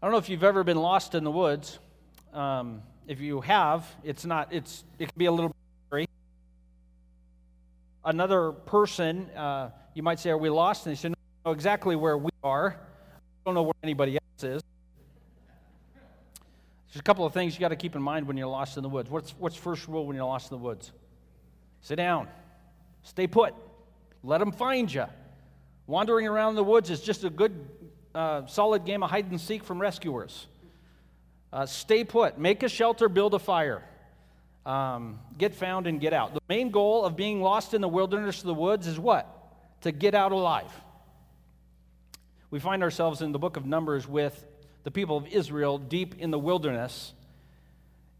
I don't know if you've ever been lost in the woods. Um, if you have, it's not, it's, it can be a little scary. Another person, uh, you might say, Are we lost? And they should know exactly where we are. I don't know where anybody else is. There's a couple of things you got to keep in mind when you're lost in the woods. What's, what's first rule when you're lost in the woods? Sit down, stay put, let them find you. Wandering around the woods is just a good, uh, solid game of hide and seek from rescuers. Uh, stay put, make a shelter, build a fire. Um, get found and get out. The main goal of being lost in the wilderness of the woods is what? To get out alive. We find ourselves in the book of Numbers with the people of Israel deep in the wilderness,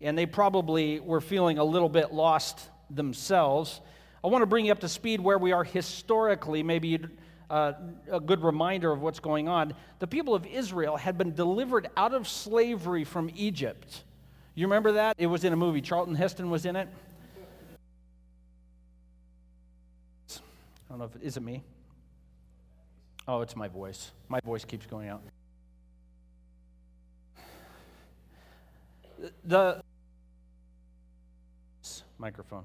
and they probably were feeling a little bit lost themselves. I want to bring you up to speed where we are historically, maybe uh, a good reminder of what's going on. The people of Israel had been delivered out of slavery from Egypt. You remember that? It was in a movie. Charlton Heston was in it. I don't know if it is it me. Oh, it's my voice. My voice keeps going out. The microphone.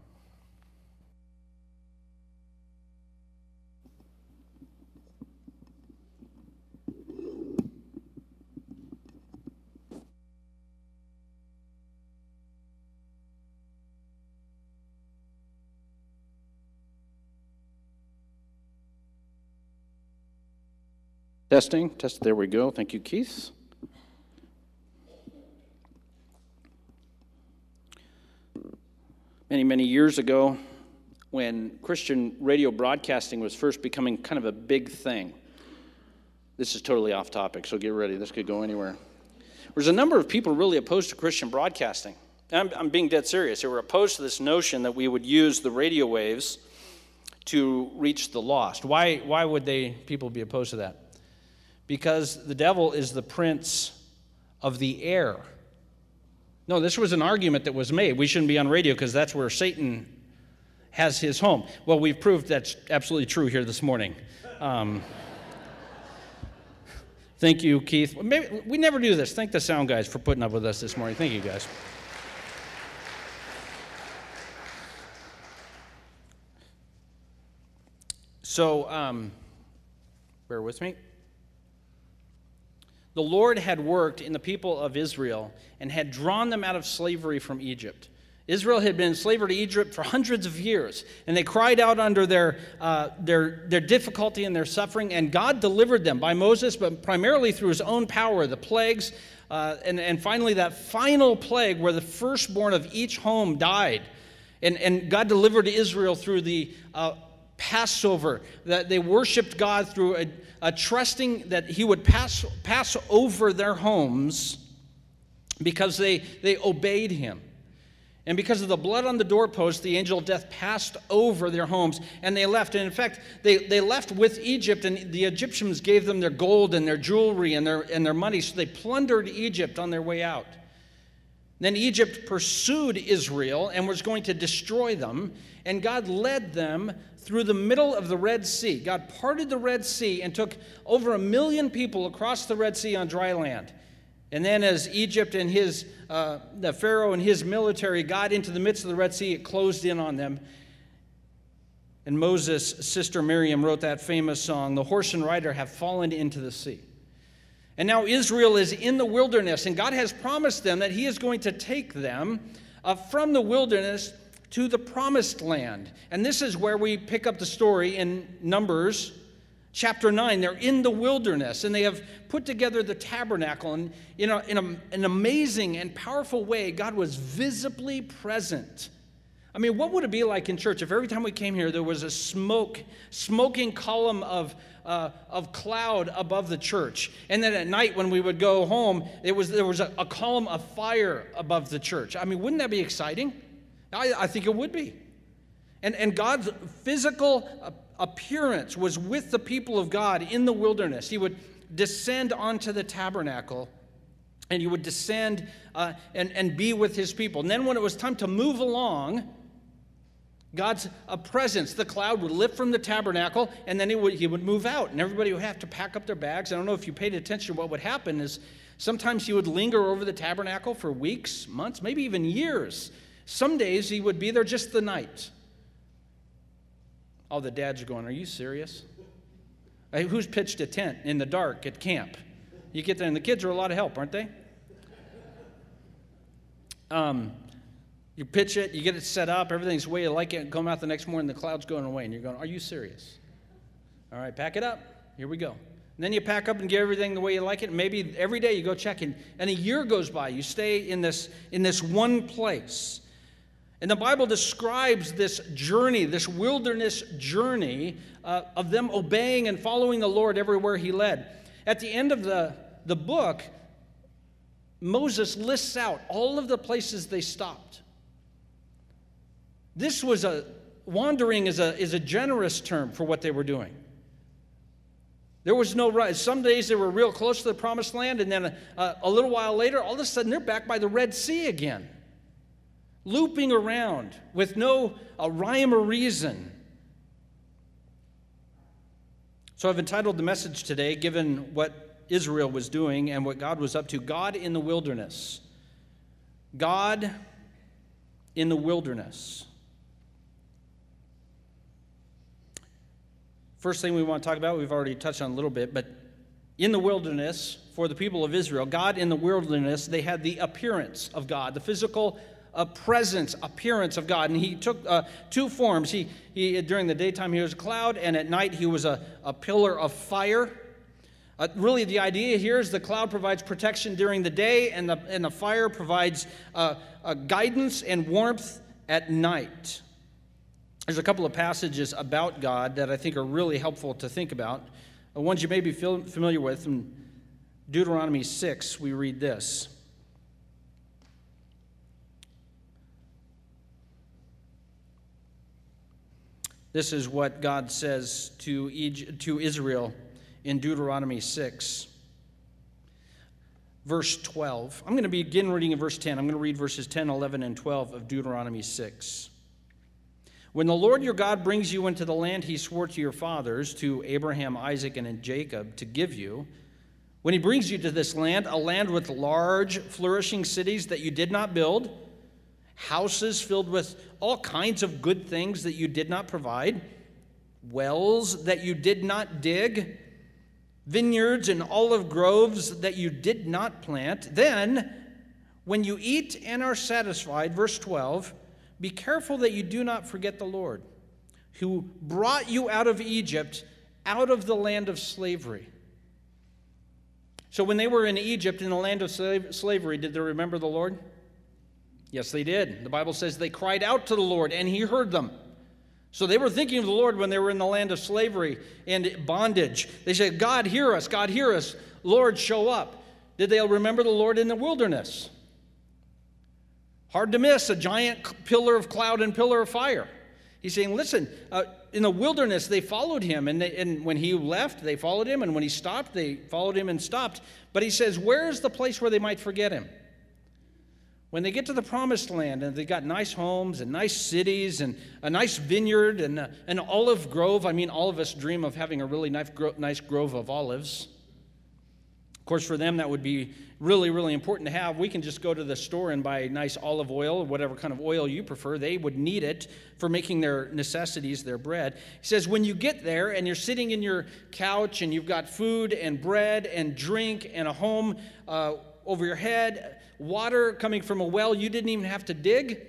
Testing, test, there we go. Thank you, Keith. Many, many years ago, when Christian radio broadcasting was first becoming kind of a big thing, this is totally off topic, so get ready. This could go anywhere. There's a number of people really opposed to Christian broadcasting. I'm, I'm being dead serious. They were opposed to this notion that we would use the radio waves to reach the lost. Why, why would they, people be opposed to that? Because the devil is the prince of the air. No, this was an argument that was made. We shouldn't be on radio because that's where Satan has his home. Well, we've proved that's absolutely true here this morning. Um, thank you, Keith. Maybe, we never do this. Thank the sound guys for putting up with us this morning. Thank you, guys. So, um, bear with me the Lord had worked in the people of Israel and had drawn them out of slavery from Egypt. Israel had been in slavery to Egypt for hundreds of years, and they cried out under their, uh, their, their difficulty and their suffering, and God delivered them by Moses, but primarily through his own power, the plagues, uh, and, and finally that final plague where the firstborn of each home died. And, and God delivered Israel through the uh, Passover, that they worshiped God through a, a trusting that He would pass, pass over their homes because they, they obeyed Him. And because of the blood on the doorpost, the angel of death passed over their homes and they left. And in fact, they, they left with Egypt, and the Egyptians gave them their gold and their jewelry and their, and their money. So they plundered Egypt on their way out. Then Egypt pursued Israel and was going to destroy them, and God led them through the middle of the Red Sea. God parted the Red Sea and took over a million people across the Red Sea on dry land. And then, as Egypt and his, uh, the Pharaoh and his military got into the midst of the Red Sea, it closed in on them. And Moses' sister Miriam wrote that famous song, The Horse and Rider Have Fallen into the Sea. And now Israel is in the wilderness, and God has promised them that He is going to take them uh, from the wilderness to the promised land. And this is where we pick up the story in Numbers chapter 9. They're in the wilderness and they have put together the tabernacle. And in, a, in a, an amazing and powerful way, God was visibly present. I mean, what would it be like in church if every time we came here there was a smoke, smoking column of, uh, of cloud above the church? And then at night when we would go home, it was, there was a, a column of fire above the church. I mean, wouldn't that be exciting? I, I think it would be. And, and God's physical appearance was with the people of God in the wilderness. He would descend onto the tabernacle and he would descend uh, and, and be with his people. And then when it was time to move along, God's a presence. The cloud would lift from the tabernacle, and then he would, he would move out, and everybody would have to pack up their bags. I don't know if you paid attention. What would happen is sometimes he would linger over the tabernacle for weeks, months, maybe even years. Some days he would be there just the night. All the dads are going, Are you serious? Hey, who's pitched a tent in the dark at camp? You get there, and the kids are a lot of help, aren't they? Um, you pitch it, you get it set up, everything's the way you like it, come out the next morning, the cloud's going away, and you're going, Are you serious? All right, pack it up. Here we go. And then you pack up and get everything the way you like it. And maybe every day you go check in, and a year goes by. You stay in this, in this one place. And the Bible describes this journey, this wilderness journey uh, of them obeying and following the Lord everywhere He led. At the end of the, the book, Moses lists out all of the places they stopped. This was a wandering is a, is a generous term for what they were doing. There was no right. Some days they were real close to the promised land, and then a, a, little while later, all of a sudden they're back by the Red Sea again, looping around with no rhyme or reason. So I've entitled the message today, given what Israel was doing and what God was up to God in the wilderness. God in the wilderness. First thing we want to talk about, we've already touched on a little bit, but in the wilderness, for the people of Israel, God in the wilderness, they had the appearance of God, the physical uh, presence, appearance of God. And he took uh, two forms. He, he, during the daytime, he was a cloud, and at night, he was a, a pillar of fire. Uh, really, the idea here is the cloud provides protection during the day, and the, and the fire provides uh, uh, guidance and warmth at night. There's a couple of passages about God that I think are really helpful to think about. The ones you may be familiar with. In Deuteronomy 6, we read this. This is what God says to, to Israel in Deuteronomy 6, verse 12. I'm going to begin reading in verse 10. I'm going to read verses 10, 11, and 12 of Deuteronomy 6. When the Lord your God brings you into the land he swore to your fathers, to Abraham, Isaac, and Jacob, to give you, when he brings you to this land, a land with large, flourishing cities that you did not build, houses filled with all kinds of good things that you did not provide, wells that you did not dig, vineyards and olive groves that you did not plant, then, when you eat and are satisfied, verse 12, be careful that you do not forget the Lord, who brought you out of Egypt, out of the land of slavery. So, when they were in Egypt, in the land of slavery, did they remember the Lord? Yes, they did. The Bible says they cried out to the Lord, and He heard them. So they were thinking of the Lord when they were in the land of slavery and bondage. They said, God, hear us, God, hear us. Lord, show up. Did they remember the Lord in the wilderness? Hard to miss a giant pillar of cloud and pillar of fire. He's saying, listen, uh, in the wilderness, they followed him. And, they, and when he left, they followed him. And when he stopped, they followed him and stopped. But he says, where is the place where they might forget him? When they get to the promised land and they got nice homes and nice cities and a nice vineyard and a, an olive grove, I mean, all of us dream of having a really nice, nice grove of olives. Of course, for them, that would be really, really important to have. We can just go to the store and buy nice olive oil, whatever kind of oil you prefer. They would need it for making their necessities, their bread. He says, when you get there and you're sitting in your couch and you've got food and bread and drink and a home uh, over your head, water coming from a well you didn't even have to dig,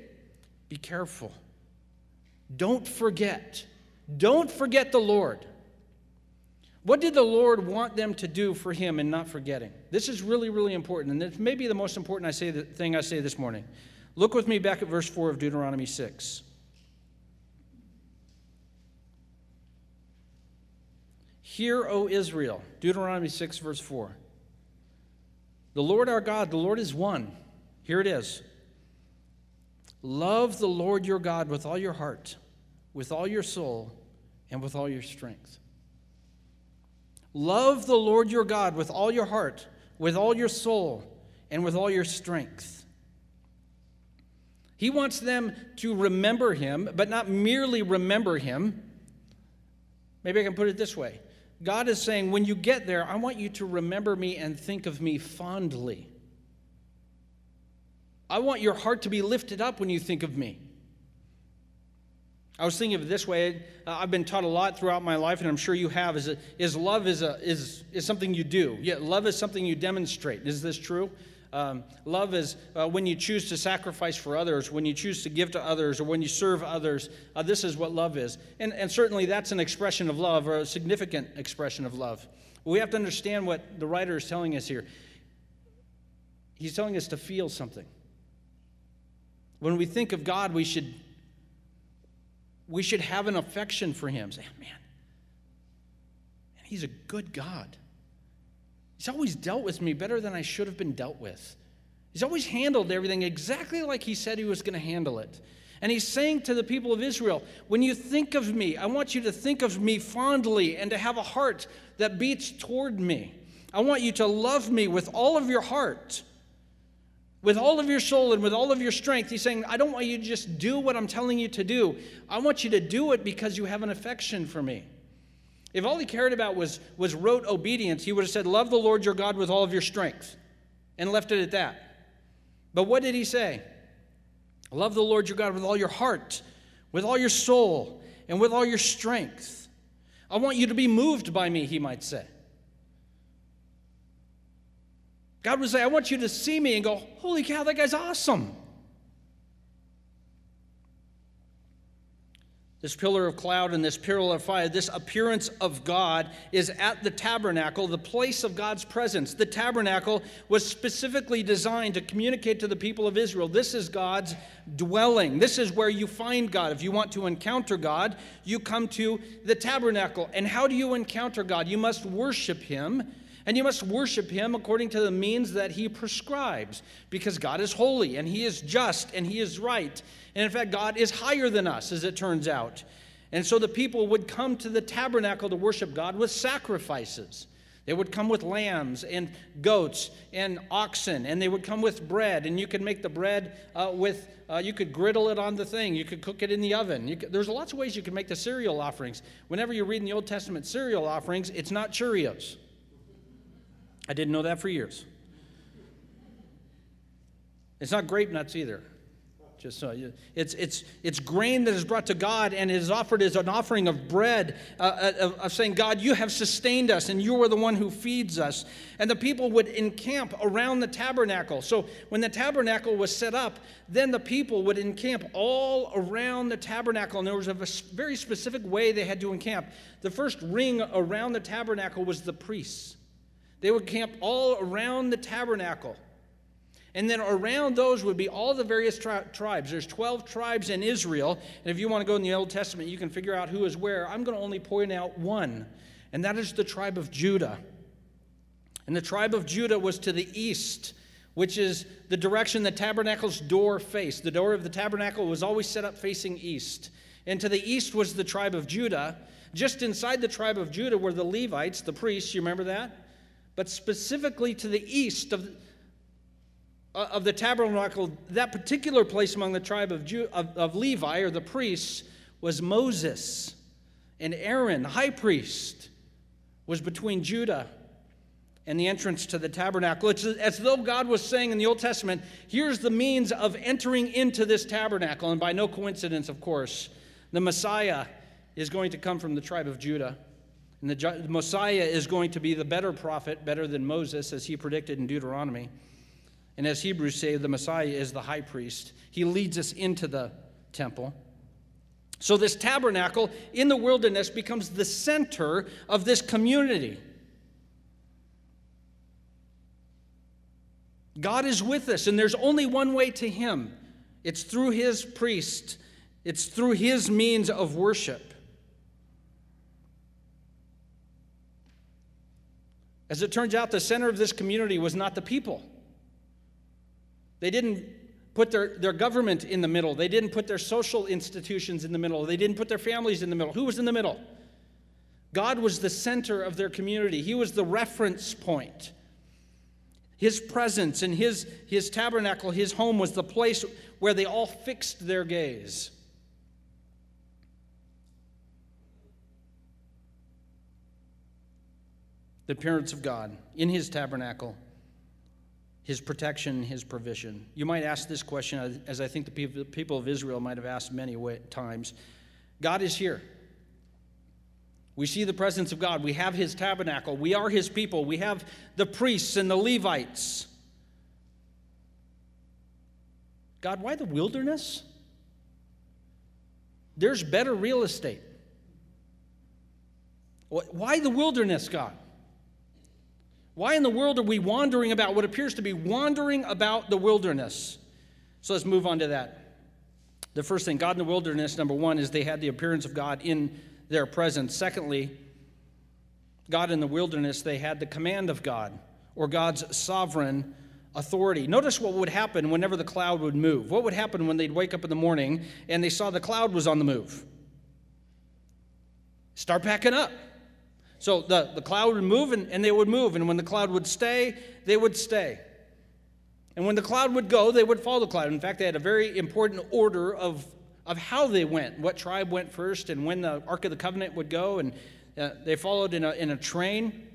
be careful. Don't forget. Don't forget the Lord. What did the Lord want them to do for him and not forgetting? This is really, really important. And this may be the most important I say, the thing I say this morning. Look with me back at verse 4 of Deuteronomy 6. Hear, O Israel, Deuteronomy 6, verse 4. The Lord our God, the Lord is one. Here it is. Love the Lord your God with all your heart, with all your soul, and with all your strength. Love the Lord your God with all your heart, with all your soul, and with all your strength. He wants them to remember him, but not merely remember him. Maybe I can put it this way God is saying, when you get there, I want you to remember me and think of me fondly. I want your heart to be lifted up when you think of me. I was thinking of it this way. Uh, I've been taught a lot throughout my life, and I'm sure you have. Is, a, is love is, a, is, is something you do? Yeah, love is something you demonstrate. Is this true? Um, love is uh, when you choose to sacrifice for others, when you choose to give to others, or when you serve others. Uh, this is what love is. And, and certainly that's an expression of love, or a significant expression of love. We have to understand what the writer is telling us here. He's telling us to feel something. When we think of God, we should we should have an affection for him. Say, man, he's a good God. He's always dealt with me better than I should have been dealt with. He's always handled everything exactly like he said he was going to handle it. And he's saying to the people of Israel, when you think of me, I want you to think of me fondly and to have a heart that beats toward me. I want you to love me with all of your heart with all of your soul and with all of your strength. He's saying, I don't want you to just do what I'm telling you to do. I want you to do it because you have an affection for me. If all he cared about was, was rote obedience, he would have said, Love the Lord your God with all of your strength, and left it at that. But what did he say? Love the Lord your God with all your heart, with all your soul, and with all your strength. I want you to be moved by me, he might say. God would say, I want you to see me and go, Holy cow, that guy's awesome. This pillar of cloud and this pillar of fire, this appearance of God is at the tabernacle, the place of God's presence. The tabernacle was specifically designed to communicate to the people of Israel this is God's dwelling. This is where you find God. If you want to encounter God, you come to the tabernacle. And how do you encounter God? You must worship Him and you must worship him according to the means that he prescribes, because God is holy and he is just and he is right. And in fact, God is higher than us, as it turns out. And so the people would come to the tabernacle to worship God with sacrifices. They would come with lambs and goats and oxen, and they would come with bread. And you could make the bread uh, with, uh, you could griddle it on the thing, you could cook it in the oven. Could, there's lots of ways you can make the cereal offerings. Whenever you read in the Old Testament cereal offerings, it's not Cheerios. I didn't know that for years. It's not grape nuts either. Just so you, it's, it's, it's grain that is brought to God and is offered as an offering of bread, uh, uh, of, of saying, God, you have sustained us and you are the one who feeds us. And the people would encamp around the tabernacle. So when the tabernacle was set up, then the people would encamp all around the tabernacle. And there was a very specific way they had to encamp. The first ring around the tabernacle was the priests. They would camp all around the tabernacle. And then around those would be all the various tri- tribes. There's 12 tribes in Israel. And if you want to go in the Old Testament, you can figure out who is where. I'm going to only point out one, and that is the tribe of Judah. And the tribe of Judah was to the east, which is the direction the tabernacle's door faced. The door of the tabernacle was always set up facing east. And to the east was the tribe of Judah. Just inside the tribe of Judah were the Levites, the priests. You remember that? But specifically to the east of, uh, of the tabernacle, that particular place among the tribe of, Jew, of, of Levi, or the priests, was Moses. And Aaron, the high priest, was between Judah and the entrance to the tabernacle. It's as though God was saying in the Old Testament, here's the means of entering into this tabernacle. And by no coincidence, of course, the Messiah is going to come from the tribe of Judah. And the Messiah is going to be the better prophet, better than Moses, as he predicted in Deuteronomy. And as Hebrews say, the Messiah is the high priest. He leads us into the temple. So, this tabernacle in the wilderness becomes the center of this community. God is with us, and there's only one way to Him it's through His priest, it's through His means of worship. As it turns out, the center of this community was not the people. They didn't put their, their government in the middle, they didn't put their social institutions in the middle, they didn't put their families in the middle. Who was in the middle? God was the center of their community, He was the reference point. His presence and his, his tabernacle, his home, was the place where they all fixed their gaze. The appearance of God in his tabernacle, his protection, his provision. You might ask this question, as I think the people of Israel might have asked many times God is here. We see the presence of God. We have his tabernacle. We are his people. We have the priests and the Levites. God, why the wilderness? There's better real estate. Why the wilderness, God? Why in the world are we wandering about what appears to be wandering about the wilderness? So let's move on to that. The first thing, God in the wilderness, number one, is they had the appearance of God in their presence. Secondly, God in the wilderness, they had the command of God or God's sovereign authority. Notice what would happen whenever the cloud would move. What would happen when they'd wake up in the morning and they saw the cloud was on the move? Start packing up. So the, the cloud would move and, and they would move. And when the cloud would stay, they would stay. And when the cloud would go, they would follow the cloud. In fact, they had a very important order of of how they went, what tribe went first, and when the Ark of the Covenant would go, and uh, they followed in a, in a train.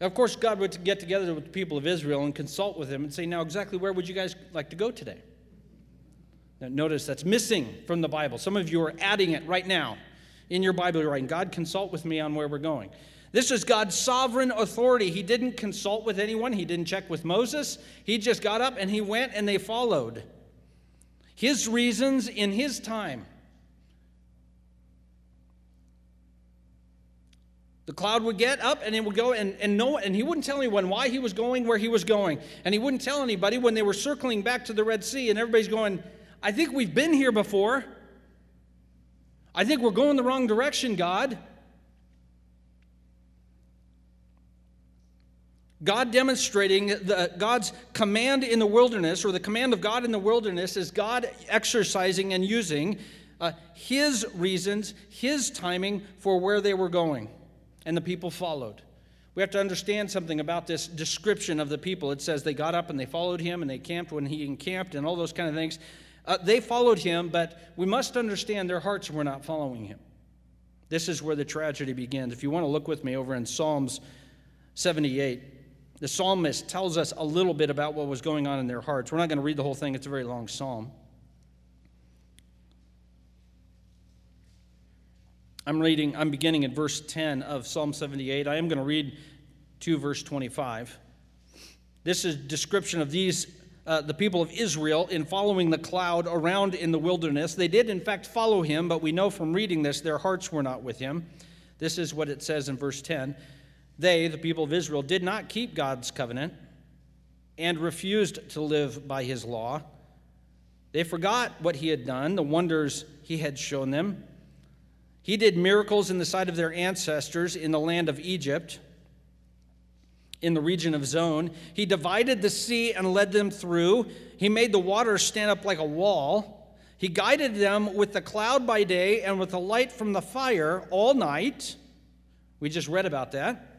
Of course, God would get together with the people of Israel and consult with them and say, Now, exactly where would you guys like to go today? Now, notice that's missing from the Bible. Some of you are adding it right now in your Bible. Writing, God, consult with me on where we're going. This is God's sovereign authority. He didn't consult with anyone, He didn't check with Moses. He just got up and He went and they followed his reasons in his time. The cloud would get up and it would go, and, and, no, and he wouldn't tell anyone why he was going where he was going. And he wouldn't tell anybody when they were circling back to the Red Sea, and everybody's going, I think we've been here before. I think we're going the wrong direction, God. God demonstrating the, God's command in the wilderness, or the command of God in the wilderness, is God exercising and using uh, His reasons, His timing for where they were going. And the people followed. We have to understand something about this description of the people. It says they got up and they followed him and they camped when he encamped and all those kind of things. Uh, they followed him, but we must understand their hearts were not following him. This is where the tragedy begins. If you want to look with me over in Psalms 78. The psalmist tells us a little bit about what was going on in their hearts. We're not going to read the whole thing, it's a very long psalm. I'm reading, I'm beginning at verse 10 of Psalm 78. I am going to read to verse 25. This is description of these, uh, the people of Israel, in following the cloud around in the wilderness. They did, in fact, follow him, but we know from reading this their hearts were not with him. This is what it says in verse 10. They, the people of Israel, did not keep God's covenant and refused to live by his law. They forgot what he had done, the wonders he had shown them. He did miracles in the sight of their ancestors in the land of Egypt, in the region of Zoan. He divided the sea and led them through. He made the waters stand up like a wall. He guided them with the cloud by day and with the light from the fire all night. We just read about that.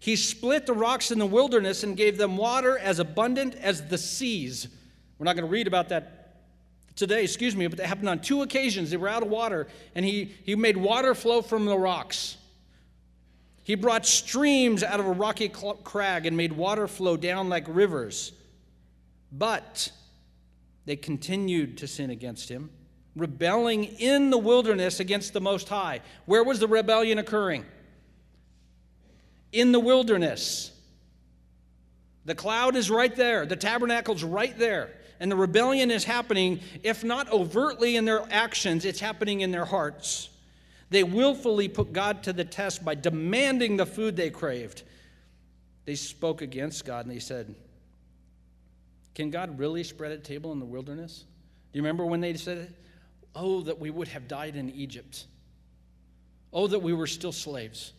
He split the rocks in the wilderness and gave them water as abundant as the seas. We're not going to read about that today, excuse me, but that happened on two occasions. They were out of water, and he, he made water flow from the rocks. He brought streams out of a rocky crag and made water flow down like rivers. But they continued to sin against him, rebelling in the wilderness against the Most High. Where was the rebellion occurring? in the wilderness. The cloud is right there, the tabernacle's right there. And the rebellion is happening, if not overtly in their actions, it's happening in their hearts. They willfully put God to the test by demanding the food they craved. They spoke against God and they said, Can God really spread a table in the wilderness? Do you remember when they said, Oh, that we would have died in Egypt. Oh, that we were still slaves.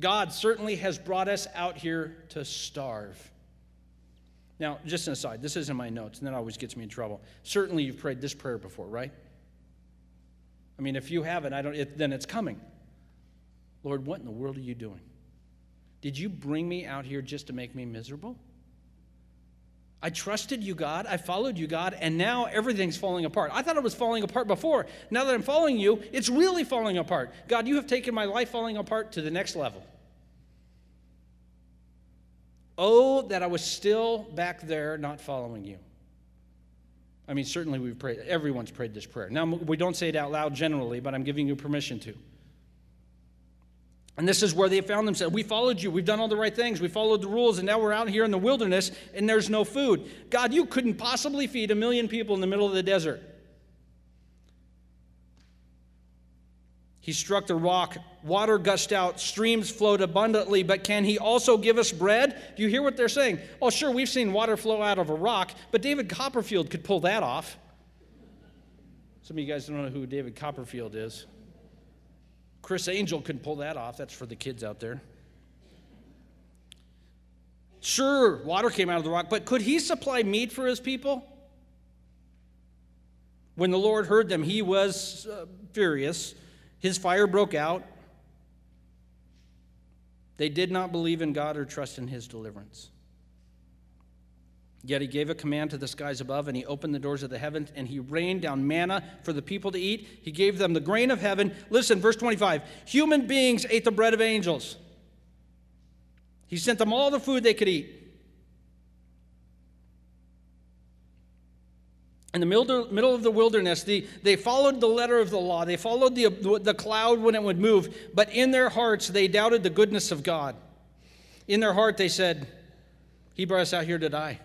God certainly has brought us out here to starve. Now, just an aside, this isn't my notes, and that always gets me in trouble. Certainly, you've prayed this prayer before, right? I mean, if you haven't, I don't. It, then it's coming. Lord, what in the world are you doing? Did you bring me out here just to make me miserable? I trusted you, God. I followed you, God, and now everything's falling apart. I thought it was falling apart before. Now that I'm following you, it's really falling apart. God, you have taken my life falling apart to the next level. Oh, that I was still back there not following you. I mean, certainly we've prayed, everyone's prayed this prayer. Now, we don't say it out loud generally, but I'm giving you permission to. And this is where they found themselves. We followed you. We've done all the right things. We followed the rules, and now we're out here in the wilderness and there's no food. God, you couldn't possibly feed a million people in the middle of the desert. He struck the rock, water gushed out, streams flowed abundantly, but can he also give us bread? Do you hear what they're saying? Oh, sure, we've seen water flow out of a rock, but David Copperfield could pull that off. Some of you guys don't know who David Copperfield is. Criss Angel couldn't pull that off. That's for the kids out there. Sure, water came out of the rock, but could he supply meat for his people? When the Lord heard them, he was uh, furious. His fire broke out. They did not believe in God or trust in his deliverance. Yet he gave a command to the skies above, and he opened the doors of the heavens, and he rained down manna for the people to eat. He gave them the grain of heaven. Listen, verse 25 human beings ate the bread of angels. He sent them all the food they could eat. In the middle of the wilderness, the, they followed the letter of the law. They followed the, the cloud when it would move, but in their hearts, they doubted the goodness of God. In their heart, they said, He brought us out here to die.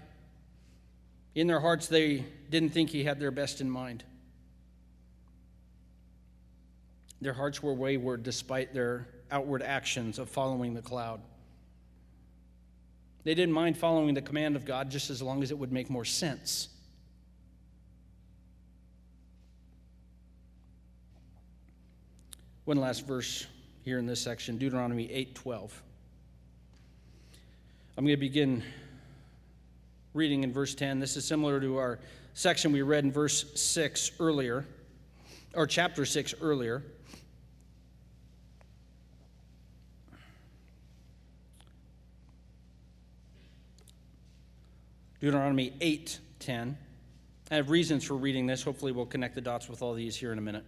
In their hearts, they didn't think He had their best in mind. Their hearts were wayward despite their outward actions of following the cloud. They didn't mind following the command of God just as long as it would make more sense. One last verse here in this section, Deuteronomy 8:12. I'm going to begin reading in verse 10. This is similar to our section we read in verse 6 earlier, or chapter 6 earlier. Deuteronomy 8:10. I have reasons for reading this. Hopefully, we'll connect the dots with all these here in a minute.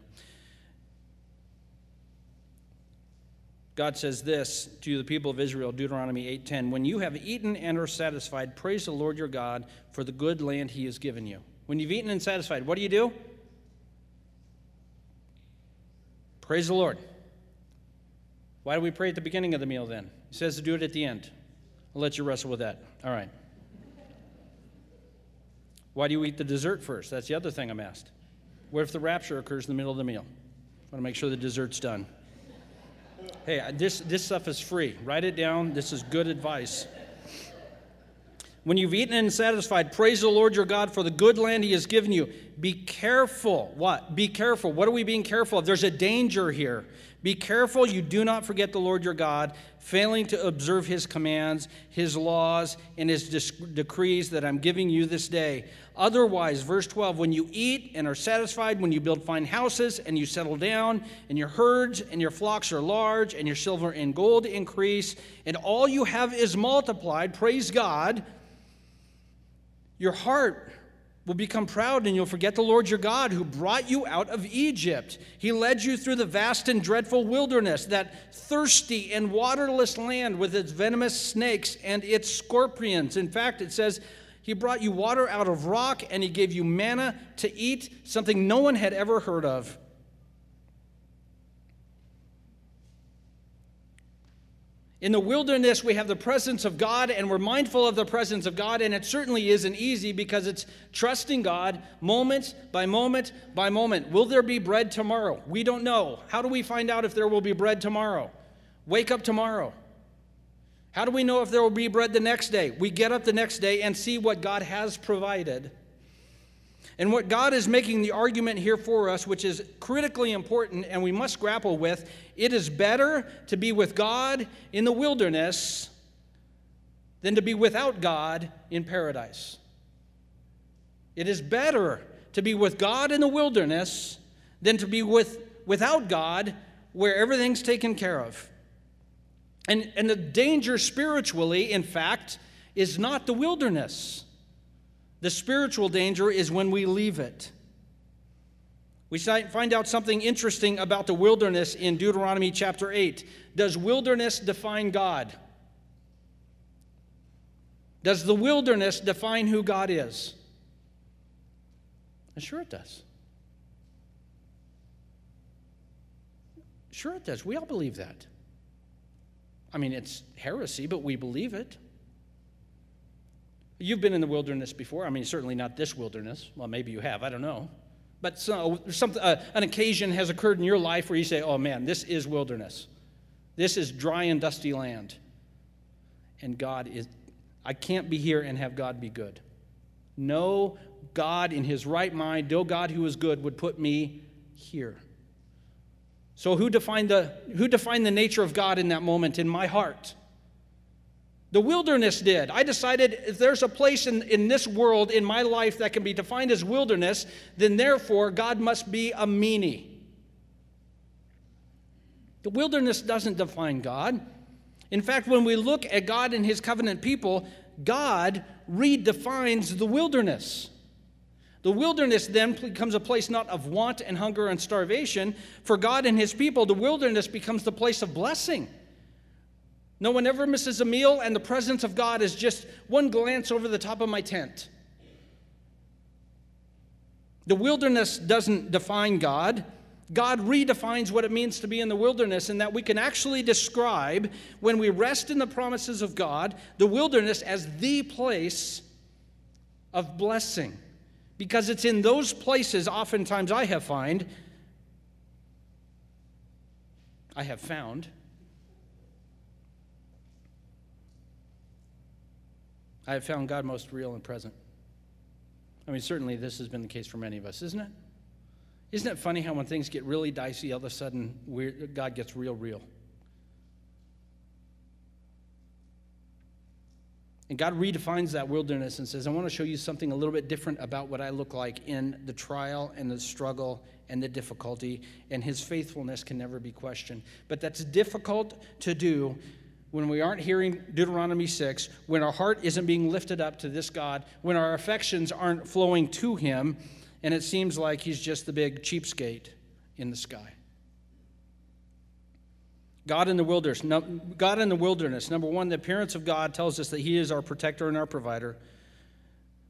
God says this to the people of Israel, Deuteronomy 8:10, "When you have eaten and are satisfied, praise the Lord your God for the good land he has given you." When you've eaten and satisfied, what do you do? Praise the Lord. Why do we pray at the beginning of the meal then? He says to do it at the end. I'll let you wrestle with that. All right. Why do you eat the dessert first? That's the other thing I'm asked. What if the rapture occurs in the middle of the meal? I want to make sure the dessert's done. Hey, this, this stuff is free. Write it down. This is good advice. When you've eaten and satisfied, praise the Lord your God for the good land he has given you. Be careful. What? Be careful. What are we being careful of? There's a danger here. Be careful you do not forget the Lord your God, failing to observe his commands, his laws, and his decrees that I'm giving you this day. Otherwise, verse 12, when you eat and are satisfied, when you build fine houses and you settle down, and your herds and your flocks are large, and your silver and gold increase, and all you have is multiplied, praise God, your heart will become proud and you'll forget the Lord your God who brought you out of Egypt. He led you through the vast and dreadful wilderness, that thirsty and waterless land with its venomous snakes and its scorpions. In fact, it says, He brought you water out of rock and He gave you manna to eat, something no one had ever heard of. In the wilderness, we have the presence of God, and we're mindful of the presence of God, and it certainly isn't easy because it's trusting God moment by moment by moment. Will there be bread tomorrow? We don't know. How do we find out if there will be bread tomorrow? Wake up tomorrow. How do we know if there will be bread the next day? We get up the next day and see what God has provided. And what God is making the argument here for us, which is critically important and we must grapple with, it is better to be with God in the wilderness than to be without God in paradise. It is better to be with God in the wilderness than to be with, without God where everything's taken care of. And, and the danger spiritually, in fact, is not the wilderness. The spiritual danger is when we leave it. We find out something interesting about the wilderness in Deuteronomy chapter 8. Does wilderness define God? Does the wilderness define who God is? Sure, it does. Sure, it does. We all believe that. I mean, it's heresy, but we believe it. You've been in the wilderness before. I mean, certainly not this wilderness. Well, maybe you have. I don't know. But so, some, uh, an occasion has occurred in your life where you say, oh man, this is wilderness. This is dry and dusty land. And God is, I can't be here and have God be good. No God in his right mind, no God who is good would put me here. So who defined the, who defined the nature of God in that moment in my heart? The wilderness did. I decided if there's a place in, in this world, in my life, that can be defined as wilderness, then therefore God must be a meanie. The wilderness doesn't define God. In fact, when we look at God and his covenant people, God redefines the wilderness. The wilderness then becomes a place not of want and hunger and starvation. For God and his people, the wilderness becomes the place of blessing. No one ever misses a meal, and the presence of God is just one glance over the top of my tent. The wilderness doesn't define God. God redefines what it means to be in the wilderness, and that we can actually describe, when we rest in the promises of God, the wilderness as the place of blessing. Because it's in those places, oftentimes I have find, I have found, I have found God most real and present. I mean, certainly this has been the case for many of us, isn't it? Isn't it funny how when things get really dicey, all of a sudden God gets real, real? And God redefines that wilderness and says, I want to show you something a little bit different about what I look like in the trial and the struggle and the difficulty, and His faithfulness can never be questioned. But that's difficult to do when we aren't hearing Deuteronomy 6, when our heart isn't being lifted up to this God, when our affections aren't flowing to Him, and it seems like He's just the big cheapskate in the sky. God in the wilderness. God in the wilderness. Number one, the appearance of God tells us that He is our protector and our provider.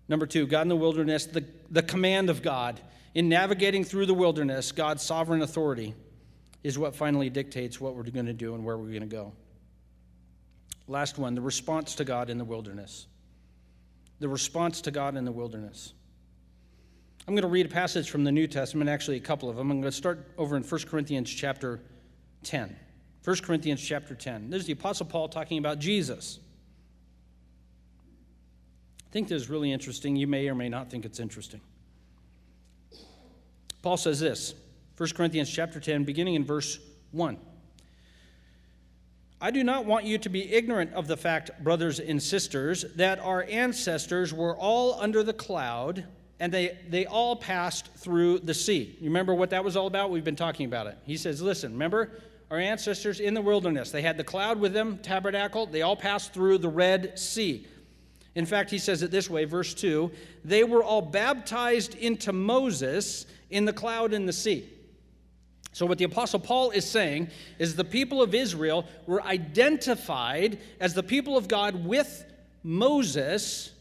Number two, God in the wilderness, the, the command of God. In navigating through the wilderness, God's sovereign authority is what finally dictates what we're going to do and where we're going to go. Last one the response to God in the wilderness. The response to God in the wilderness. I'm going to read a passage from the New Testament, actually, a couple of them. I'm going to start over in 1 Corinthians chapter 10. 1 Corinthians chapter 10. There's the Apostle Paul talking about Jesus. I think this is really interesting. You may or may not think it's interesting. Paul says this 1 Corinthians chapter 10, beginning in verse 1. I do not want you to be ignorant of the fact, brothers and sisters, that our ancestors were all under the cloud and they, they all passed through the sea. You remember what that was all about? We've been talking about it. He says, Listen, remember our ancestors in the wilderness? They had the cloud with them, tabernacle. They all passed through the Red Sea. In fact, he says it this way, verse 2 they were all baptized into Moses in the cloud and the sea. So, what the Apostle Paul is saying is the people of Israel were identified as the people of God with Moses,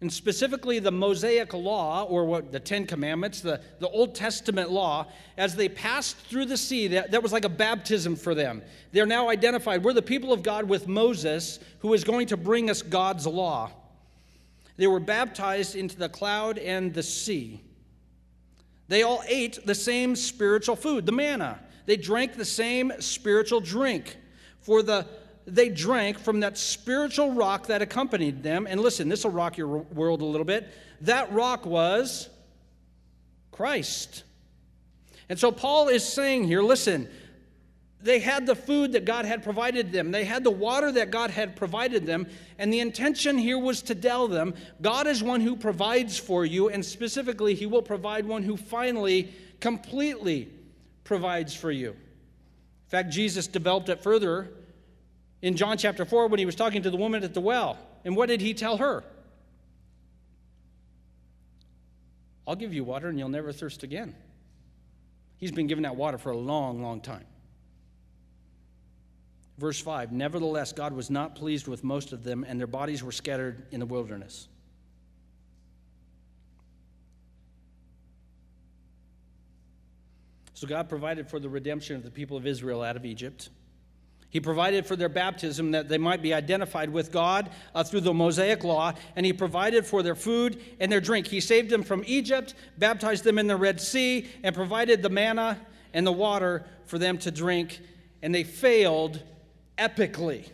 and specifically the Mosaic law, or what the Ten Commandments, the, the Old Testament law, as they passed through the sea, that, that was like a baptism for them. They're now identified. We're the people of God with Moses, who is going to bring us God's law. They were baptized into the cloud and the sea. They all ate the same spiritual food, the manna. They drank the same spiritual drink. For the they drank from that spiritual rock that accompanied them. And listen, this will rock your world a little bit. That rock was Christ. And so Paul is saying here listen, they had the food that God had provided them, they had the water that God had provided them, and the intention here was to tell them God is one who provides for you, and specifically, He will provide one who finally, completely provides for you. In fact, Jesus developed it further in John chapter 4 when he was talking to the woman at the well. And what did he tell her? I'll give you water and you'll never thirst again. He's been giving that water for a long, long time. Verse 5 Nevertheless, God was not pleased with most of them, and their bodies were scattered in the wilderness. So God provided for the redemption of the people of Israel out of Egypt. He provided for their baptism that they might be identified with God uh, through the Mosaic law, and He provided for their food and their drink. He saved them from Egypt, baptized them in the Red Sea, and provided the manna and the water for them to drink, and they failed epically.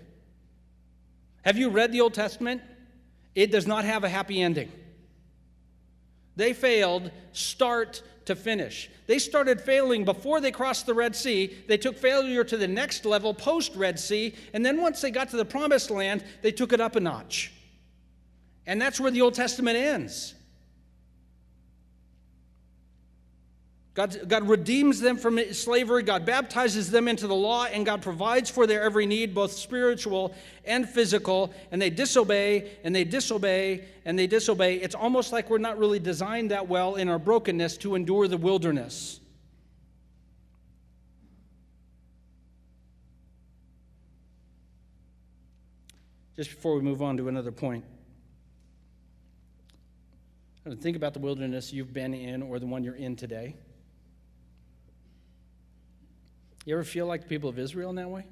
Have you read the Old Testament? It does not have a happy ending. They failed start to finish. They started failing before they crossed the Red Sea. They took failure to the next level post Red Sea. And then once they got to the promised land, they took it up a notch. And that's where the Old Testament ends. God, God redeems them from slavery, God baptizes them into the law, and God provides for their every need, both spiritual and physical. And they disobey, and they disobey, and they disobey. It's almost like we're not really designed that well in our brokenness to endure the wilderness. Just before we move on to another point, think about the wilderness you've been in or the one you're in today. You ever feel like the people of Israel in that way?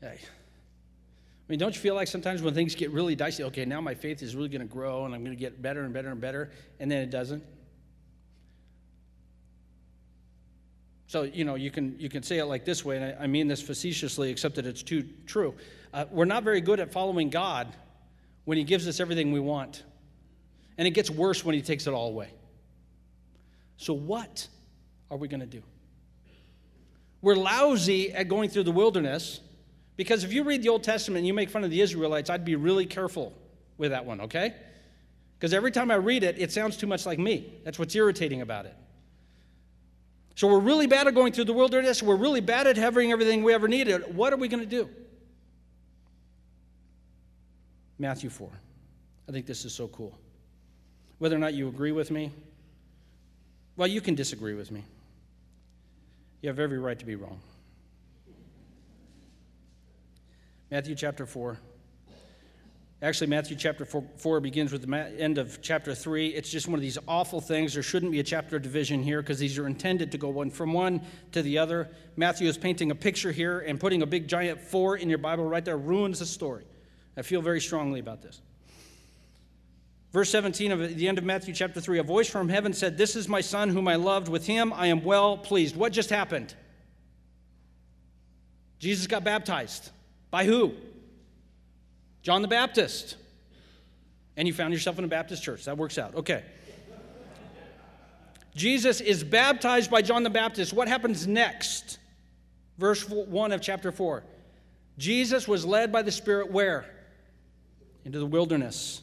Hey. I mean, don't you feel like sometimes when things get really dicey, okay, now my faith is really going to grow and I'm going to get better and better and better, and then it doesn't? So, you know, you can, you can say it like this way, and I, I mean this facetiously, except that it's too true. Uh, we're not very good at following God when He gives us everything we want. And it gets worse when He takes it all away. So, what are we going to do? We're lousy at going through the wilderness because if you read the Old Testament and you make fun of the Israelites, I'd be really careful with that one, okay? Because every time I read it, it sounds too much like me. That's what's irritating about it. So we're really bad at going through the wilderness. We're really bad at having everything we ever needed. What are we going to do? Matthew 4. I think this is so cool. Whether or not you agree with me, well, you can disagree with me. You have every right to be wrong. Matthew chapter 4. Actually, Matthew chapter 4, 4 begins with the end of chapter 3. It's just one of these awful things. There shouldn't be a chapter division here because these are intended to go one from one to the other. Matthew is painting a picture here, and putting a big giant 4 in your Bible right there ruins the story. I feel very strongly about this. Verse 17 of the end of Matthew chapter 3 A voice from heaven said, This is my son whom I loved. With him I am well pleased. What just happened? Jesus got baptized. By who? John the Baptist. And you found yourself in a Baptist church. That works out. Okay. Jesus is baptized by John the Baptist. What happens next? Verse 1 of chapter 4. Jesus was led by the Spirit where? Into the wilderness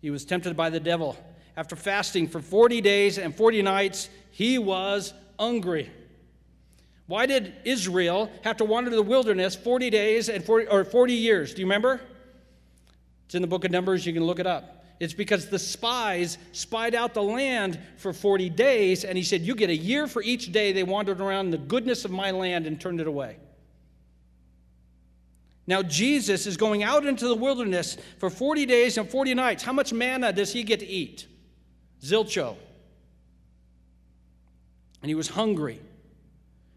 he was tempted by the devil. After fasting for 40 days and 40 nights, he was hungry. Why did Israel have to wander to the wilderness 40 days and 40, or 40 years? Do you remember? It's in the book of Numbers, you can look it up. It's because the spies spied out the land for 40 days, and he said, You get a year for each day they wandered around the goodness of my land and turned it away. Now, Jesus is going out into the wilderness for 40 days and 40 nights. How much manna does he get to eat? Zilcho. And he was hungry.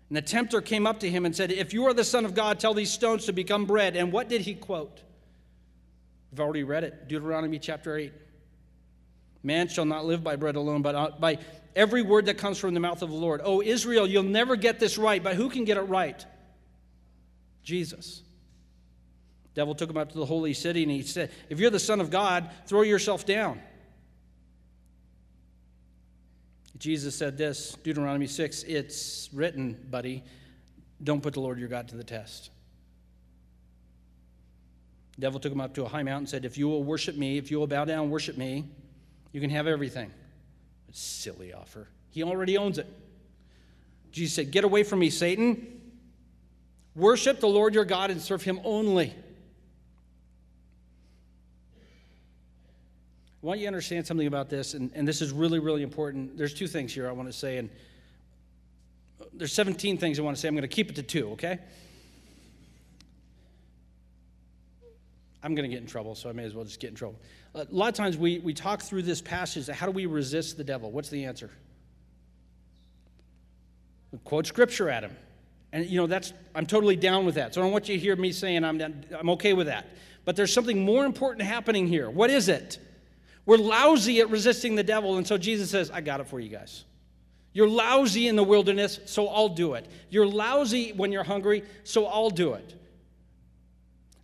And the tempter came up to him and said, If you are the Son of God, tell these stones to become bread. And what did he quote? We've already read it Deuteronomy chapter 8. Man shall not live by bread alone, but uh, by every word that comes from the mouth of the Lord. Oh, Israel, you'll never get this right, but who can get it right? Jesus devil took him up to the holy city and he said, If you're the Son of God, throw yourself down. Jesus said this, Deuteronomy 6, it's written, buddy, don't put the Lord your God to the test. The devil took him up to a high mountain and said, If you will worship me, if you will bow down and worship me, you can have everything. Silly offer. He already owns it. Jesus said, Get away from me, Satan. Worship the Lord your God and serve him only. I want you to understand something about this, and, and this is really, really important. There's two things here I want to say, and uh, there's 17 things I want to say. I'm going to keep it to two, okay? I'm going to get in trouble, so I may as well just get in trouble. Uh, a lot of times we, we talk through this passage how do we resist the devil? What's the answer? We quote scripture at him. And, you know, that's, I'm totally down with that. So I don't want you to hear me saying I'm, I'm okay with that. But there's something more important happening here. What is it? We're lousy at resisting the devil, and so Jesus says, I got it for you guys. You're lousy in the wilderness, so I'll do it. You're lousy when you're hungry, so I'll do it.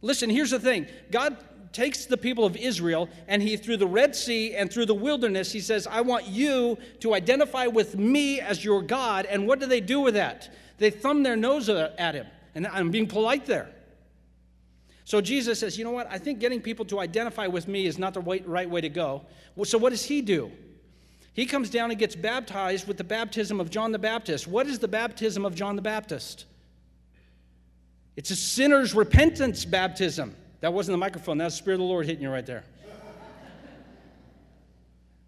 Listen, here's the thing God takes the people of Israel and he, through the Red Sea and through the wilderness, he says, I want you to identify with me as your God. And what do they do with that? They thumb their nose at him. And I'm being polite there. So Jesus says, You know what? I think getting people to identify with me is not the right way to go. So what does he do? He comes down and gets baptized with the baptism of John the Baptist. What is the baptism of John the Baptist? It's a sinner's repentance baptism. That wasn't the microphone, that's the Spirit of the Lord hitting you right there.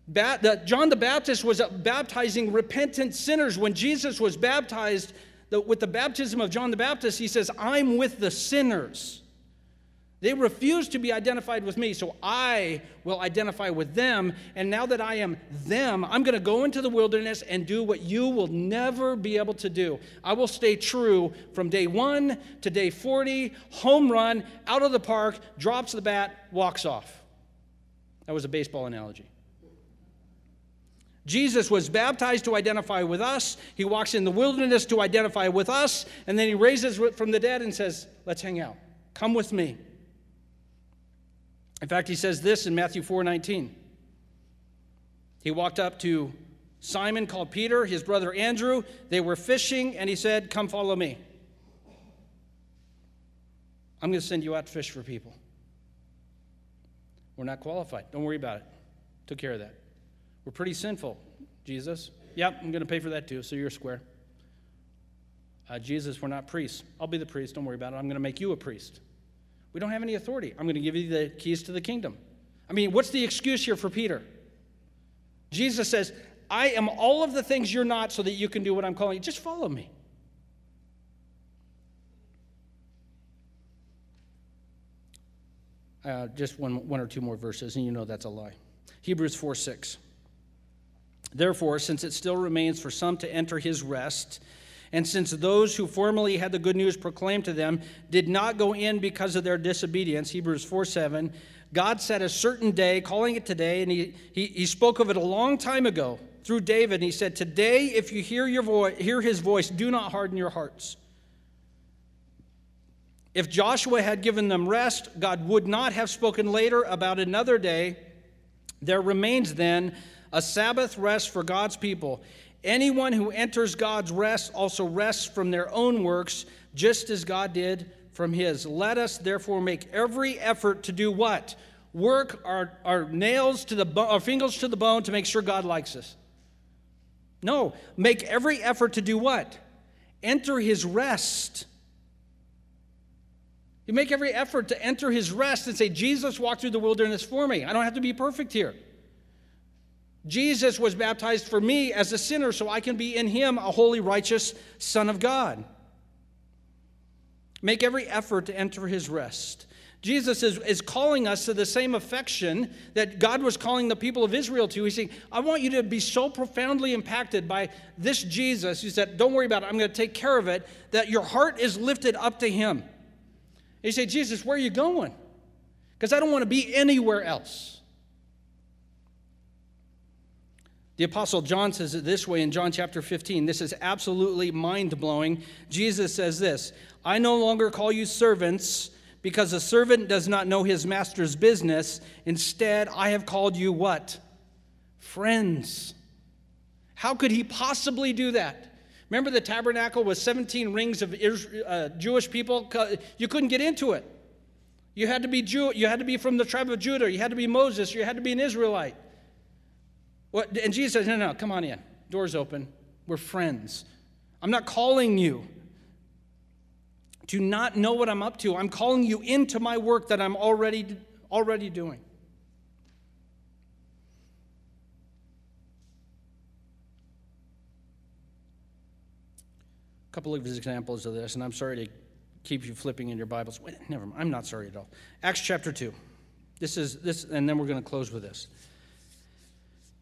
The, John the Baptist was uh, baptizing repentant sinners. When Jesus was baptized the, with the baptism of John the Baptist, he says, I'm with the sinners. They refuse to be identified with me, so I will identify with them. And now that I am them, I'm going to go into the wilderness and do what you will never be able to do. I will stay true from day one to day 40, home run, out of the park, drops the bat, walks off. That was a baseball analogy. Jesus was baptized to identify with us. He walks in the wilderness to identify with us. And then he raises from the dead and says, Let's hang out. Come with me. In fact, he says this in Matthew 4 19. He walked up to Simon, called Peter, his brother Andrew. They were fishing, and he said, Come follow me. I'm going to send you out to fish for people. We're not qualified. Don't worry about it. Took care of that. We're pretty sinful, Jesus. Yep, I'm going to pay for that too, so you're square. Uh, Jesus, we're not priests. I'll be the priest. Don't worry about it. I'm going to make you a priest. We don't have any authority. I'm going to give you the keys to the kingdom. I mean, what's the excuse here for Peter? Jesus says, I am all of the things you're not so that you can do what I'm calling you. Just follow me. Uh, just one, one or two more verses, and you know that's a lie. Hebrews 4 6. Therefore, since it still remains for some to enter his rest, and since those who formerly had the good news proclaimed to them did not go in because of their disobedience, Hebrews 4 7, God set a certain day, calling it today, and he, he, he spoke of it a long time ago through David. And he said, Today, if you hear, your voice, hear his voice, do not harden your hearts. If Joshua had given them rest, God would not have spoken later about another day. There remains then a Sabbath rest for God's people. Anyone who enters God's rest also rests from their own works, just as God did from his. Let us therefore make every effort to do what? Work our, our nails to the bo- our fingers to the bone to make sure God likes us. No, make every effort to do what? Enter his rest. You make every effort to enter his rest and say, Jesus walked through the wilderness for me. I don't have to be perfect here. Jesus was baptized for me as a sinner so I can be in him a holy, righteous Son of God. Make every effort to enter his rest. Jesus is, is calling us to the same affection that God was calling the people of Israel to. He's saying, I want you to be so profoundly impacted by this Jesus. He said, Don't worry about it, I'm going to take care of it, that your heart is lifted up to him. And you say, Jesus, where are you going? Because I don't want to be anywhere else. The Apostle John says it this way in John chapter 15. This is absolutely mind blowing. Jesus says this I no longer call you servants because a servant does not know his master's business. Instead, I have called you what? Friends. How could he possibly do that? Remember, the tabernacle was 17 rings of uh, Jewish people. You couldn't get into it. You had to be Jew. You had to be from the tribe of Judah. You had to be Moses. You had to be an Israelite. What, and Jesus says, No, no, no, come on in. Doors open. We're friends. I'm not calling you to not know what I'm up to. I'm calling you into my work that I'm already, already doing. A couple of examples of this, and I'm sorry to keep you flipping in your Bibles. Wait, never mind. I'm not sorry at all. Acts chapter 2. This is this, and then we're going to close with this.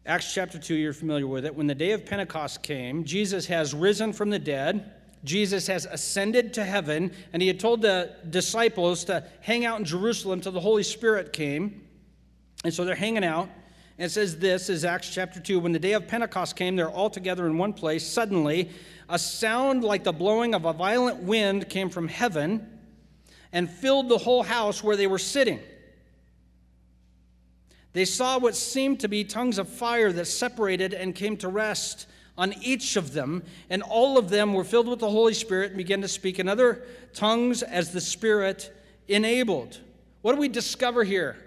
Acts chapter 2, you're familiar with it. When the day of Pentecost came, Jesus has risen from the dead. Jesus has ascended to heaven, and he had told the disciples to hang out in Jerusalem till the Holy Spirit came. And so they're hanging out. And it says this is Acts chapter 2. When the day of Pentecost came, they're all together in one place. Suddenly, a sound like the blowing of a violent wind came from heaven and filled the whole house where they were sitting. They saw what seemed to be tongues of fire that separated and came to rest on each of them, and all of them were filled with the Holy Spirit and began to speak in other tongues as the Spirit enabled. What do we discover here?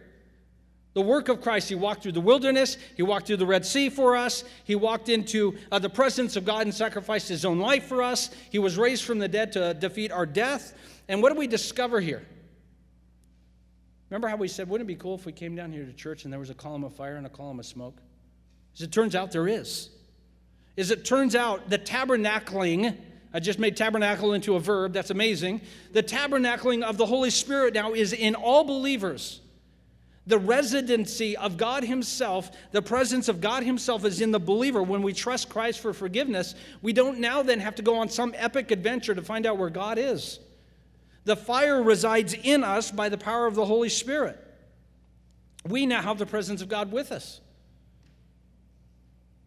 The work of Christ. He walked through the wilderness. He walked through the Red Sea for us. He walked into uh, the presence of God and sacrificed his own life for us. He was raised from the dead to defeat our death. And what do we discover here? Remember how we said, wouldn't it be cool if we came down here to church and there was a column of fire and a column of smoke? As it turns out, there is. As it turns out, the tabernacling, I just made tabernacle into a verb, that's amazing. The tabernacling of the Holy Spirit now is in all believers. The residency of God Himself, the presence of God Himself is in the believer. When we trust Christ for forgiveness, we don't now then have to go on some epic adventure to find out where God is. The fire resides in us by the power of the Holy Spirit. We now have the presence of God with us.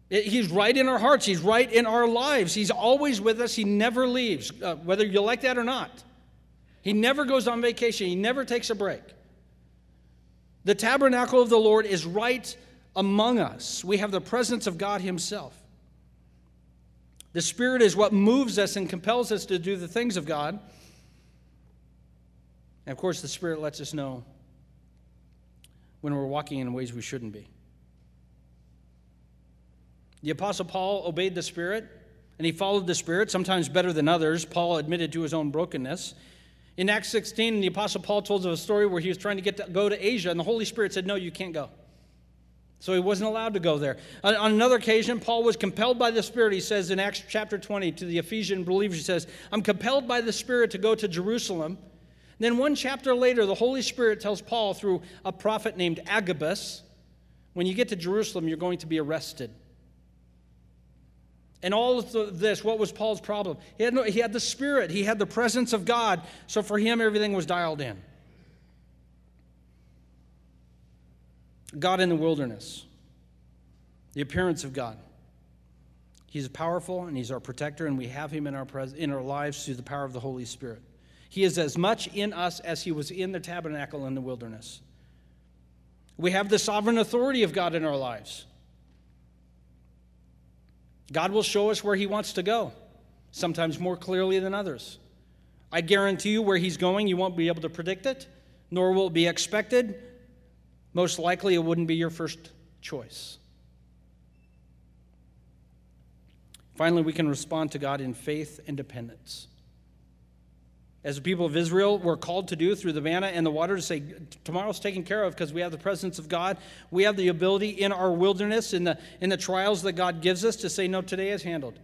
He's right in our hearts. He's right in our lives. He's always with us. He never leaves, uh, whether you like that or not. He never goes on vacation. He never takes a break. The tabernacle of the Lord is right among us. We have the presence of God Himself. The Spirit is what moves us and compels us to do the things of God. And of course, the Spirit lets us know when we're walking in ways we shouldn't be. The Apostle Paul obeyed the Spirit and he followed the Spirit, sometimes better than others. Paul admitted to his own brokenness. In Acts 16, the Apostle Paul told of a story where he was trying to get to go to Asia, and the Holy Spirit said, No, you can't go. So he wasn't allowed to go there. On, on another occasion, Paul was compelled by the Spirit. He says in Acts chapter 20 to the Ephesian believers, he says, I'm compelled by the Spirit to go to Jerusalem. Then one chapter later, the Holy Spirit tells Paul through a prophet named Agabus, when you get to Jerusalem, you're going to be arrested. And all of this, what was Paul's problem? He had, no, he had the Spirit, he had the presence of God. So for him, everything was dialed in. God in the wilderness, the appearance of God. He's powerful and he's our protector, and we have him in our, pres- in our lives through the power of the Holy Spirit. He is as much in us as he was in the tabernacle in the wilderness. We have the sovereign authority of God in our lives. God will show us where He wants to go, sometimes more clearly than others. I guarantee you where He's going, you won't be able to predict it, nor will it be expected. Most likely, it wouldn't be your first choice. Finally, we can respond to God in faith and dependence as the people of Israel were called to do through the manna and the water to say, tomorrow's taken care of because we have the presence of God. We have the ability in our wilderness, in the, in the trials that God gives us, to say, no, today is handled.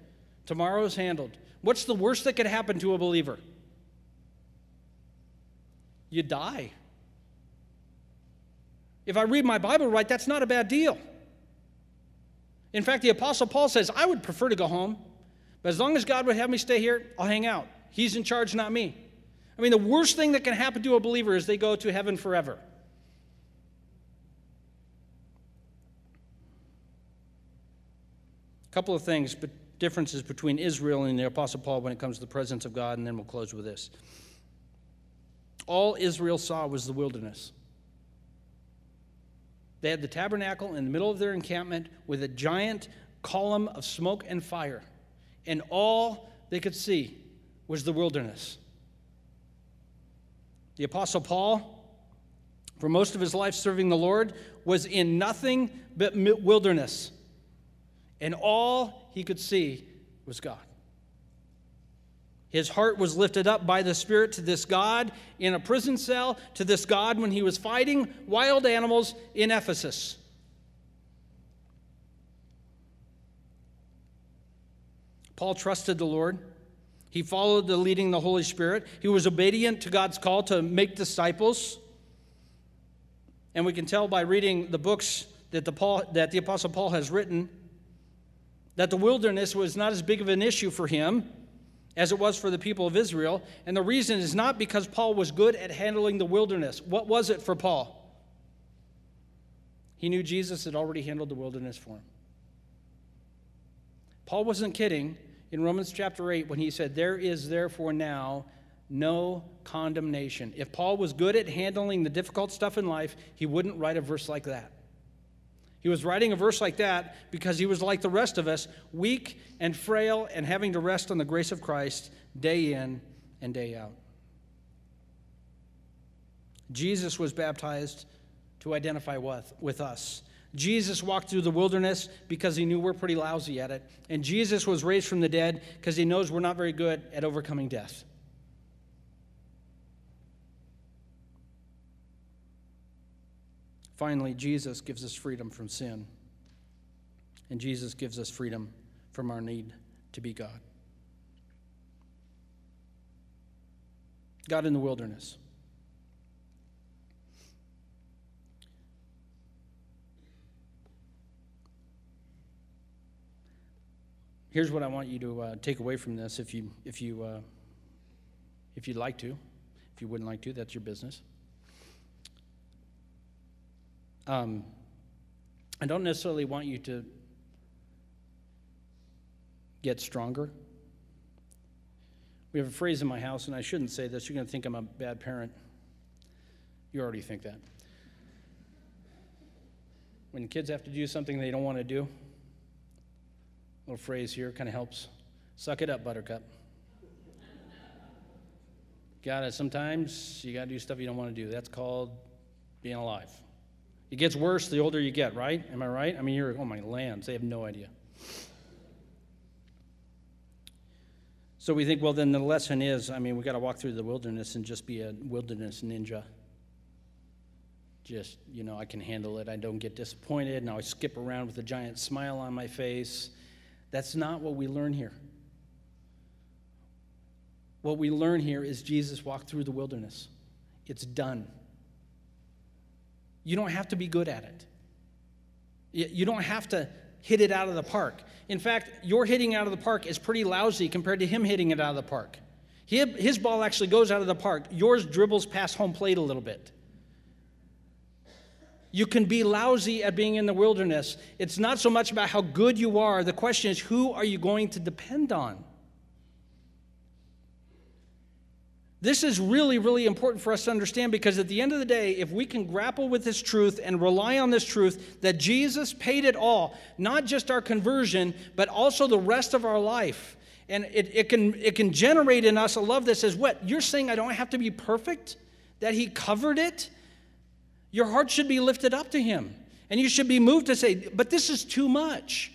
Tomorrow is handled. What's the worst that could happen to a believer? You die. If I read my Bible right, that's not a bad deal. In fact, the Apostle Paul says, I would prefer to go home, but as long as God would have me stay here, I'll hang out. He's in charge, not me. I mean, the worst thing that can happen to a believer is they go to heaven forever. A couple of things, but differences between Israel and the Apostle Paul when it comes to the presence of God, and then we'll close with this. All Israel saw was the wilderness. They had the tabernacle in the middle of their encampment with a giant column of smoke and fire, and all they could see was the wilderness. The Apostle Paul, for most of his life serving the Lord, was in nothing but wilderness. And all he could see was God. His heart was lifted up by the Spirit to this God in a prison cell, to this God when he was fighting wild animals in Ephesus. Paul trusted the Lord. He followed the leading of the Holy Spirit. He was obedient to God's call to make disciples. And we can tell by reading the books that the, Paul, that the Apostle Paul has written that the wilderness was not as big of an issue for him as it was for the people of Israel. And the reason is not because Paul was good at handling the wilderness. What was it for Paul? He knew Jesus had already handled the wilderness for him. Paul wasn't kidding in Romans chapter 8 when he said, There is therefore now no condemnation. If Paul was good at handling the difficult stuff in life, he wouldn't write a verse like that. He was writing a verse like that because he was like the rest of us, weak and frail and having to rest on the grace of Christ day in and day out. Jesus was baptized to identify with, with us. Jesus walked through the wilderness because he knew we're pretty lousy at it. And Jesus was raised from the dead because he knows we're not very good at overcoming death. Finally, Jesus gives us freedom from sin. And Jesus gives us freedom from our need to be God. God in the wilderness. Here's what I want you to uh, take away from this if you, if, you, uh, if you'd like to. If you wouldn't like to, that's your business. Um, I don't necessarily want you to get stronger. We have a phrase in my house, and I shouldn't say this. You're going to think I'm a bad parent. You already think that. When kids have to do something they don't want to do, little phrase here kind of helps. Suck it up, buttercup. got it. Sometimes you got to do stuff you don't want to do. That's called being alive. It gets worse the older you get, right? Am I right? I mean, you're, oh my lands, they have no idea. So we think, well, then the lesson is I mean, we got to walk through the wilderness and just be a wilderness ninja. Just, you know, I can handle it. I don't get disappointed. Now I skip around with a giant smile on my face. That's not what we learn here. What we learn here is Jesus walked through the wilderness. It's done. You don't have to be good at it. You don't have to hit it out of the park. In fact, your hitting out of the park is pretty lousy compared to him hitting it out of the park. His ball actually goes out of the park. Yours dribbles past home plate a little bit. You can be lousy at being in the wilderness. It's not so much about how good you are. The question is, who are you going to depend on? This is really, really important for us to understand because at the end of the day, if we can grapple with this truth and rely on this truth that Jesus paid it all, not just our conversion, but also the rest of our life, and it, it, can, it can generate in us a love that says, What? You're saying I don't have to be perfect? That He covered it? Your heart should be lifted up to Him. And you should be moved to say, But this is too much.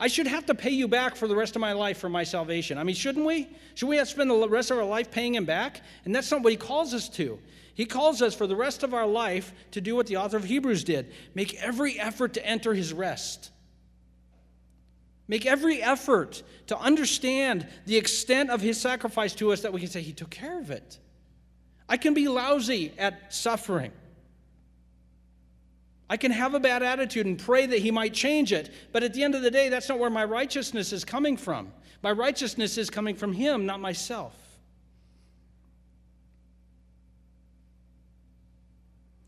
I should have to pay you back for the rest of my life for my salvation. I mean, shouldn't we? Should we have to spend the rest of our life paying Him back? And that's not what He calls us to. He calls us for the rest of our life to do what the author of Hebrews did make every effort to enter His rest. Make every effort to understand the extent of His sacrifice to us that we can say, He took care of it. I can be lousy at suffering. I can have a bad attitude and pray that he might change it, but at the end of the day, that's not where my righteousness is coming from. My righteousness is coming from him, not myself.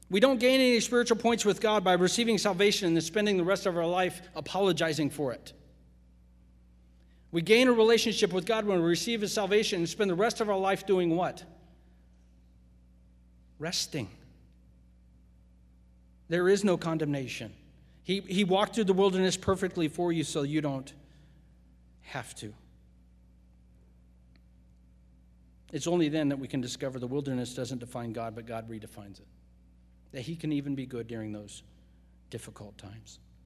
We don't gain any spiritual points with God by receiving salvation and then spending the rest of our life apologizing for it. We gain a relationship with God when we receive His salvation and spend the rest of our life doing what? Resting. There is no condemnation. He, he walked through the wilderness perfectly for you so you don't have to. It's only then that we can discover the wilderness doesn't define God, but God redefines it. That He can even be good during those difficult times.